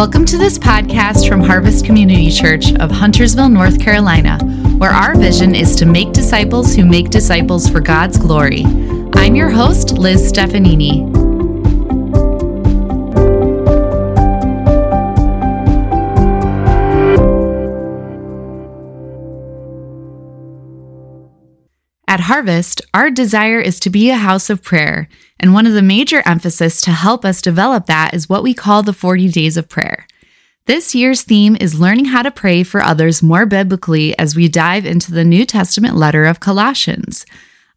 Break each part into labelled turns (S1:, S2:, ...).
S1: Welcome to this podcast from Harvest Community Church of Huntersville, North Carolina, where our vision is to make disciples who make disciples for God's glory. I'm your host, Liz Stefanini. At Harvest, our desire is to be a house of prayer, and one of the major emphasis to help us develop that is what we call the 40 days of prayer. This year's theme is learning how to pray for others more biblically as we dive into the New Testament letter of Colossians.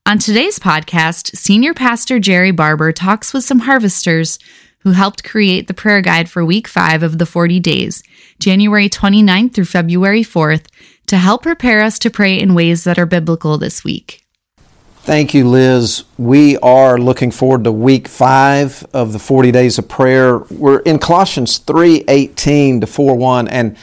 S1: On today's podcast, Senior Pastor Jerry Barber talks with some harvesters who helped create the prayer guide for week five of the 40 days, January 29th through February 4th, to help prepare us to pray in ways that are biblical this week.
S2: Thank you, Liz. We are looking forward to week five of the 40 days of prayer. We're in Colossians 3 18 to 4 1. And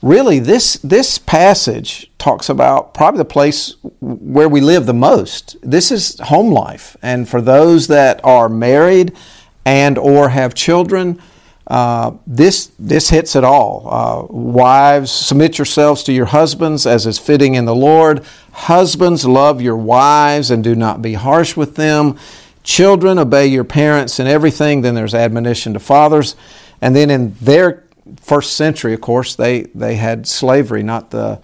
S2: really, this, this passage talks about probably the place where we live the most. This is home life. And for those that are married and or have children, uh, this this hits it all. Uh, wives, submit yourselves to your husbands as is fitting in the Lord. Husbands, love your wives and do not be harsh with them. Children, obey your parents in everything. Then there's admonition to fathers, and then in their first century, of course, they they had slavery, not the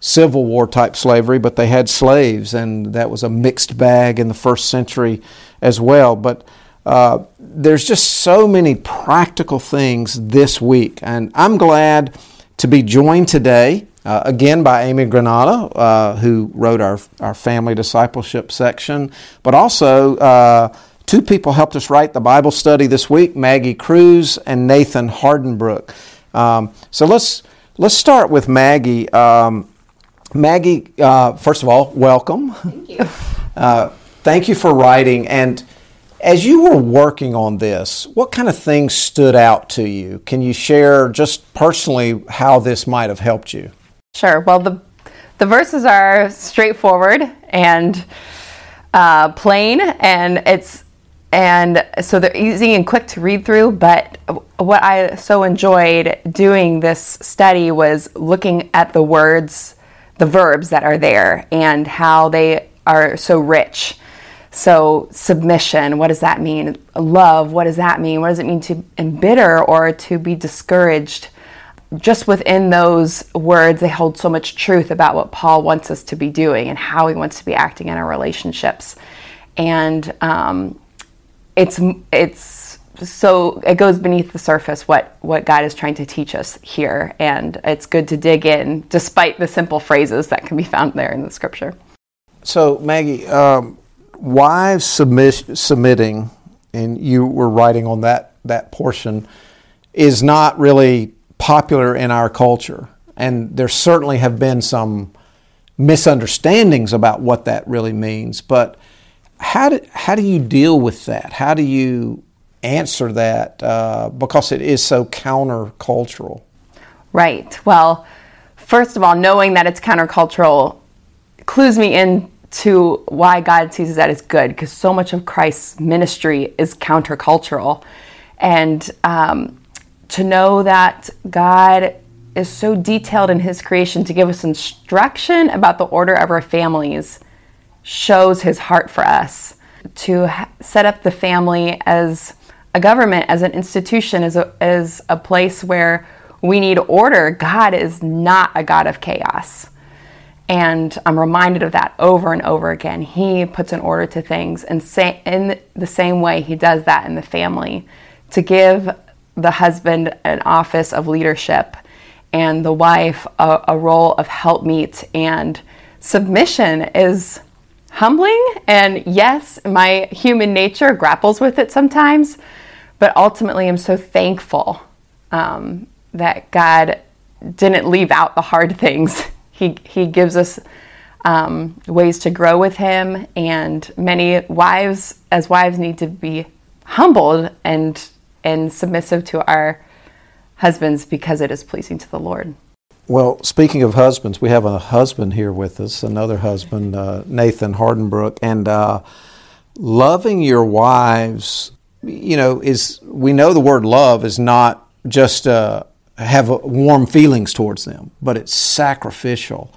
S2: Civil War type slavery, but they had slaves, and that was a mixed bag in the first century as well. But uh, there's just so many practical things this week, and I'm glad to be joined today uh, again by Amy Granada, uh, who wrote our, our family discipleship section, but also uh, two people helped us write the Bible study this week Maggie Cruz and Nathan Hardenbrook. Um, so let's, let's start with Maggie. Um, Maggie, uh, first of all, welcome.
S3: Thank you.
S2: thank you for writing. And as you were working on this, what kind of things stood out to you? Can you share just personally how this might have helped you?
S3: Sure. Well, the the verses are straightforward and uh, plain, and it's and so they're easy and quick to read through. But what I so enjoyed doing this study was looking at the words, the verbs that are there, and how they are so rich so, submission, what does that mean? Love, what does that mean? What does it mean to embitter or to be discouraged? Just within those words, they hold so much truth about what Paul wants us to be doing and how he wants to be acting in our relationships. And um, it's it's so it goes beneath the surface what what God is trying to teach us here, and it's good to dig in, despite the simple phrases that can be found there in the Scripture.
S2: So, Maggie. Um wives submit, submitting, and you were writing on that, that portion, is not really popular in our culture. And there certainly have been some misunderstandings about what that really means. But how do, how do you deal with that? How do you answer that? Uh, because it is so countercultural.
S3: Right. Well, first of all, knowing that it's countercultural clues me in to why God sees that as good, because so much of Christ's ministry is countercultural. And um, to know that God is so detailed in his creation to give us instruction about the order of our families shows his heart for us. To ha- set up the family as a government, as an institution, as a, as a place where we need order, God is not a God of chaos. And I'm reminded of that over and over again. He puts an order to things, and say, in the same way, he does that in the family to give the husband an office of leadership and the wife a, a role of helpmeet. And submission is humbling. And yes, my human nature grapples with it sometimes, but ultimately, I'm so thankful um, that God didn't leave out the hard things he, he gives us um, ways to grow with him, and many wives, as wives, need to be humbled and and submissive to our husbands because it is pleasing to the Lord.
S2: Well, speaking of husbands, we have a husband here with us, another husband, uh, Nathan Hardenbrook, and uh, loving your wives. You know, is we know the word love is not just uh, have warm feelings towards them, but it's sacrificial.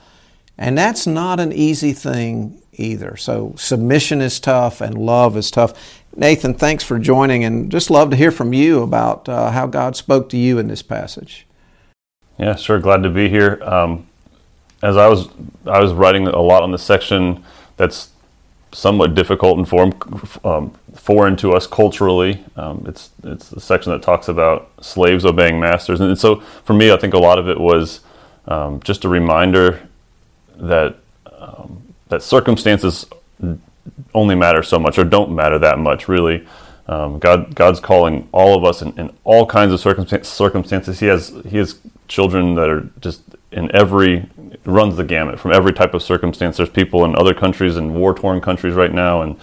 S2: And that's not an easy thing either. So submission is tough and love is tough. Nathan, thanks for joining and just love to hear from you about uh, how God spoke to you in this passage.
S4: Yeah, sure. Glad to be here. Um, as I was, I was writing a lot on this section that's somewhat difficult and form, um, foreign to us culturally. Um, it's it's the section that talks about slaves obeying masters, and so for me, I think a lot of it was um, just a reminder that um, that circumstances only matter so much, or don't matter that much, really. Um, God God's calling all of us in, in all kinds of circumstances. He has He has children that are just in every runs the gamut from every type of circumstance. There's people in other countries and war torn countries right now, and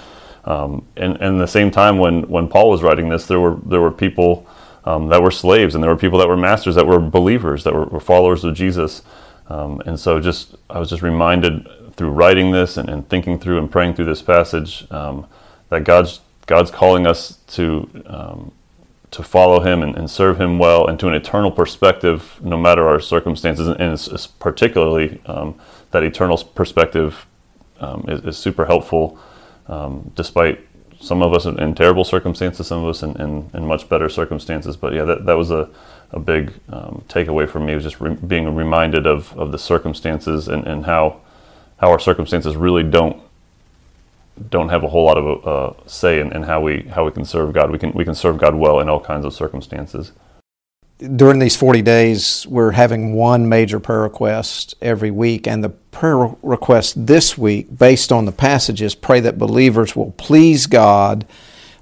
S4: um, and and the same time when when Paul was writing this, there were there were people um, that were slaves, and there were people that were masters, that were believers, that were, were followers of Jesus. Um, and so, just I was just reminded through writing this and, and thinking through and praying through this passage um, that God's God's calling us to um, to follow him and, and, serve him well and to an eternal perspective no matter our circumstances and it's, it's particularly um, that eternal perspective um, is, is, super helpful um, despite some of us in, terrible circumstances some of us in, in, in, much better circumstances but yeah that, that was a, a big um, takeaway for me was just re- being reminded of, of the circumstances and, and how how our circumstances really don't don't have a whole lot of uh, say in, in, how we how we can serve God. We can we can serve God well in all kinds of circumstances.
S2: During these forty days, we're having one major prayer request every week, and the prayer request this week, based on the passages, pray that believers will please God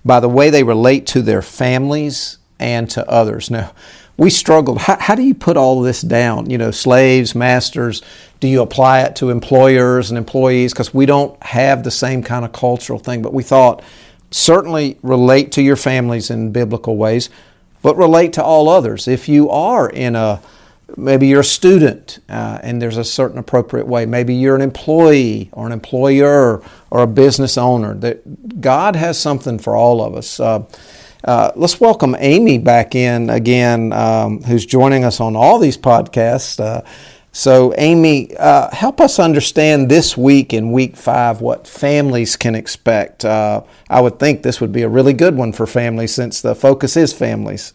S2: by the way they relate to their families and to others. Now, we struggled. How, how do you put all this down? You know, slaves, masters, do you apply it to employers and employees? Because we don't have the same kind of cultural thing. But we thought certainly relate to your families in biblical ways, but relate to all others. If you are in a maybe you're a student uh, and there's a certain appropriate way. Maybe you're an employee or an employer or a business owner. That god has something for all of us. Uh, uh, let's welcome amy back in again um, who's joining us on all these podcasts. Uh, so, Amy, uh, help us understand this week in week five what families can expect. Uh, I would think this would be a really good one for families since the focus is families.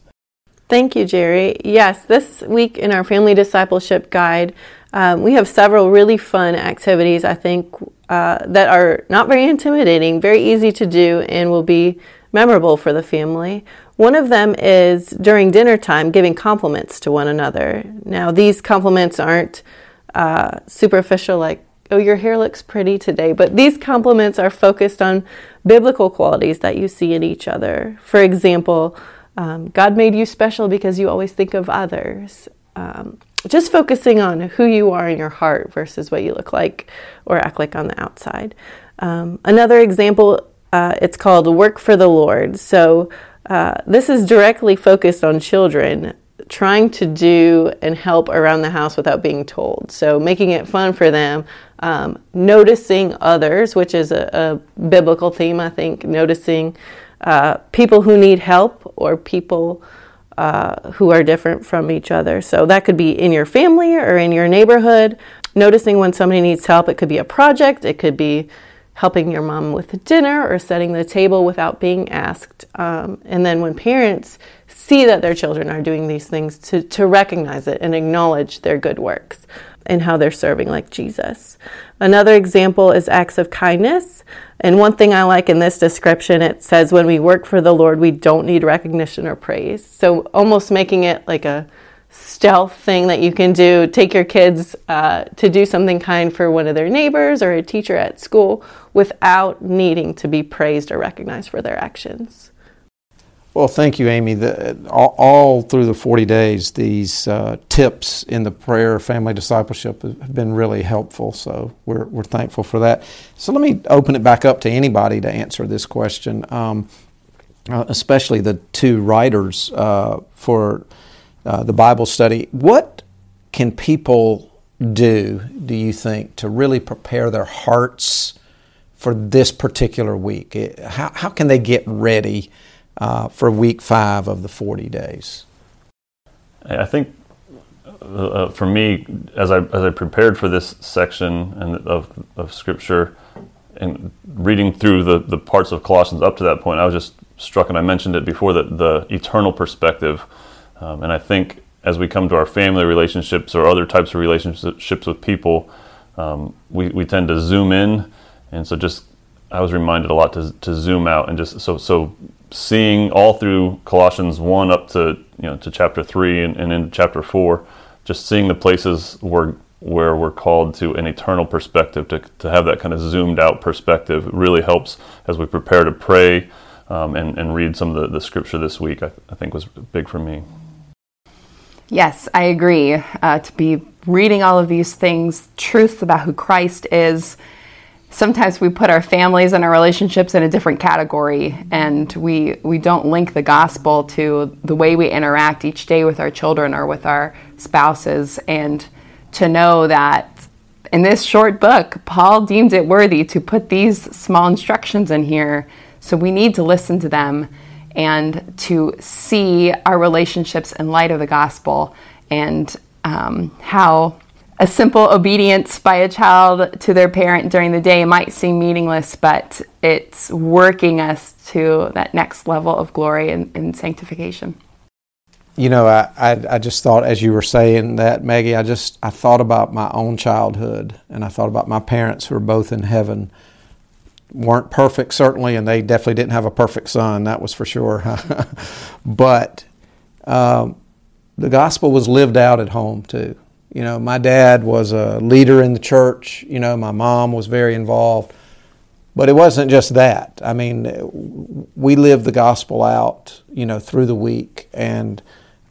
S5: Thank you, Jerry. Yes, this week in our family discipleship guide, um, we have several really fun activities, I think, uh, that are not very intimidating, very easy to do, and will be memorable for the family. One of them is during dinner time giving compliments to one another. Now, these compliments aren't uh, superficial, like, oh, your hair looks pretty today, but these compliments are focused on biblical qualities that you see in each other. For example, um, God made you special because you always think of others. Um, just focusing on who you are in your heart versus what you look like or act like on the outside. Um, another example, uh, it's called Work for the Lord. So, uh, this is directly focused on children trying to do and help around the house without being told. So, making it fun for them, um, noticing others, which is a, a, biblical theme, I think, noticing uh, people who need help or people uh, who are different from each other. So, that could be in your family or in your neighborhood. Noticing when somebody needs help, it could be a project, it could be helping your mom with dinner or setting the table without being asked. Um, and then when parents see that their children are doing these things, to, to recognize it and acknowledge their good works and how they're serving like Jesus. Another example is acts of kindness. And one thing I like in this description, it says, when we work for the Lord, we don't need recognition or praise. So almost making it like a stealth thing that you can do. Take your kids uh, to do something kind for one of their neighbors or a teacher at school without needing to be praised or recognized for their actions.
S2: Well, thank you, Amy. The, all, all, through the 40 days, these uh, tips in the prayer family discipleship have been really helpful. So we're, we're thankful for that. So let me open it back up to anybody to answer this question, um, uh, especially the two writers uh, for uh, the Bible study. What can people do, do you think, to really prepare their hearts for this particular week? How, how can they get ready uh, for week five of the 40 days?
S4: I think uh, for me, as I as I prepared for this section and of of Scripture, and reading through the the parts of Colossians up to that point, I was just struck, and I mentioned it before that the eternal perspective, um, and I think as we come to our family relationships or other types of relationships with people, um, we we tend to zoom in, and so just I was reminded a lot to to zoom out and just so so seeing all through Colossians one up to you know to chapter three and, and in chapter four just seeing the places where where we're called to an eternal perspective to, to have that kind of zoomed out perspective really helps as we prepare to pray um, and, and read some of the, the scripture this week I, I think was big for me
S3: yes i agree uh, to be reading all of these things truths about who christ is. Sometimes we put our families and our relationships in a different category and we we don't link the gospel to the way we interact each day with our children or with our spouses. And to know that in this short book Paul deemed it worthy to put these small instructions in here. So we need to listen to them and to see our relationships in light of the gospel and um, how a simple obedience by a child to their parent during the day might seem meaningless, but it's working us to that next level of glory and, and sanctification.
S2: You know, I, I, I, just thought as you were saying that, Maggie, I just I thought about my own childhood and I thought about my parents who are both in heaven. Weren't perfect certainly, and they definitely didn't have a perfect son. That was for sure. but um, the gospel was lived out at home too. You know, my dad was a leader in the church. You know, my mom was very involved. But it wasn't just that. I mean, we lived the gospel out, you know, through the week. And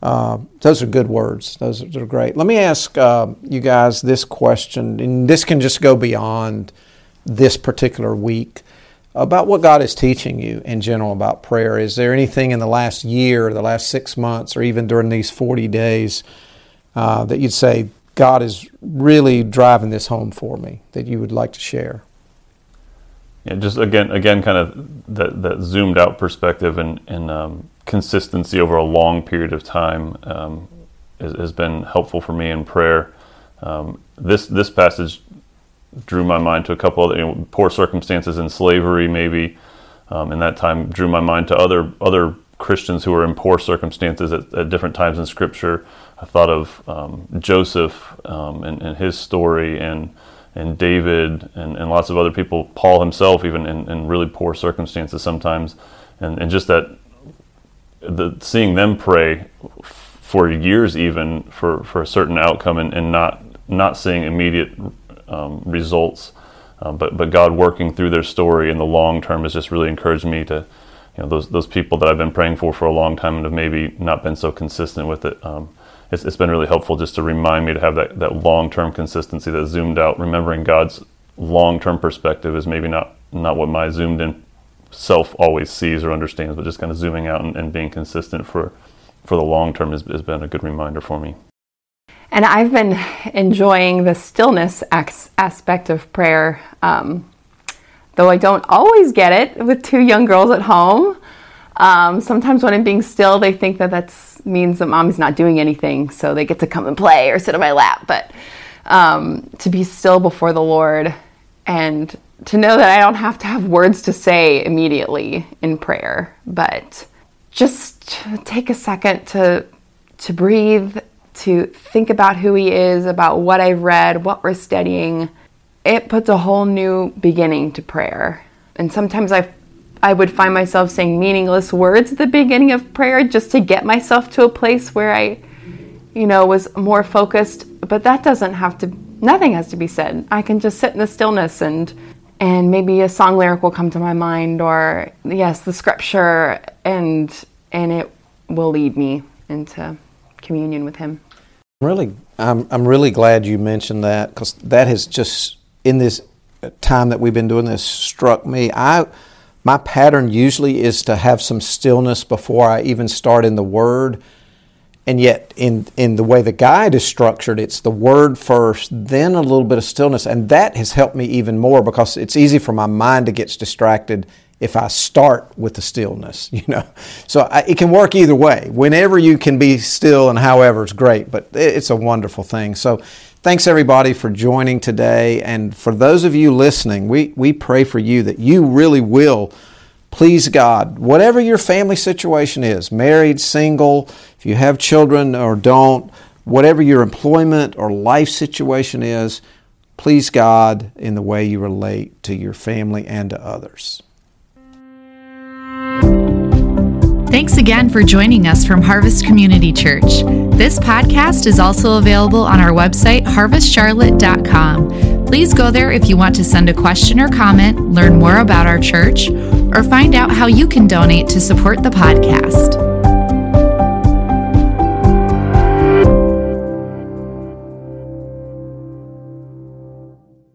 S2: uh, those are good words. Those are, great. Let me ask uh, you guys this question, and this can just go beyond this particular week about what God is teaching you in general about prayer. Is there anything in the last year, the last six months, or even during these 40 days uh, that you'd say, God is really driving this home for me that you would like to share?
S4: Yeah, just again, again, kind of that, that zoomed out perspective and, and um, consistency over a long period of time um, has, has, been helpful for me in prayer. Um, this this passage drew my mind to a couple of you know, poor circumstances in slavery, maybe, um, and that time drew my mind to other other Christians who were in poor circumstances at, at different times in Scripture. I thought of um, Joseph um, and, and, his story, and and David, and, and lots of other people. Paul himself, even in, in really poor circumstances sometimes, and, and just that the seeing them pray for years, even for, for a certain outcome, and, and not not seeing immediate um, results, um, but but God working through their story in the long term has just really encouraged me to you know those those people that I've been praying for for a long time and have maybe not been so consistent with it. Um, it's, it's been really helpful just to remind me to have that that long term consistency, that zoomed out, remembering God's long term perspective is maybe not not what my zoomed in self always sees or understands, but just kind of zooming out and, and being consistent for for the long term has, has been a good reminder for me.
S3: And I've been enjoying the stillness aspect of prayer. Um, though I don't always get it with two young girls at home. Um, sometimes when I'm being still, they think that that means that mommy's not doing anything, so they get to come and play or sit on my lap. But um, to be still before the Lord and to know that I don't have to have words to say immediately in prayer, but just take a second to to breathe, to think about who He is, about what I've read, what we're studying, it puts a whole new beginning to prayer. And sometimes I I would find myself saying meaningless words at the beginning of prayer just to get myself to a place where I you know was more focused, but that doesn't have to nothing has to be said. I can just sit in the stillness and and maybe a song lyric will come to my mind or yes, the scripture and and it will lead me into communion with him.
S2: Really I'm I'm really glad you mentioned that cuz that has just in this time that we've been doing this struck me. I my pattern usually is to have some stillness before I even start in the word. And yet in in the way the guide is structured, it's the word first, then a little bit of stillness, and that has helped me even more because it's easy for my mind to get distracted if I start with the stillness, you know. So I, it can work either way. Whenever you can be still and however it's great, but it's a wonderful thing. So thanks everybody for joining today. And for those of you listening, we, we pray for you that you really will please God. Whatever your family situation is, married, single, if you have children or don't, whatever your employment or life situation is, please God in the way you relate to your family and to others.
S1: Thanks again for joining us from Harvest Community Church. This podcast is also available on our website, harvestcharlotte.com. Please go there if you want to send a question or comment, learn more about our church, or find out how you can donate to support the podcast.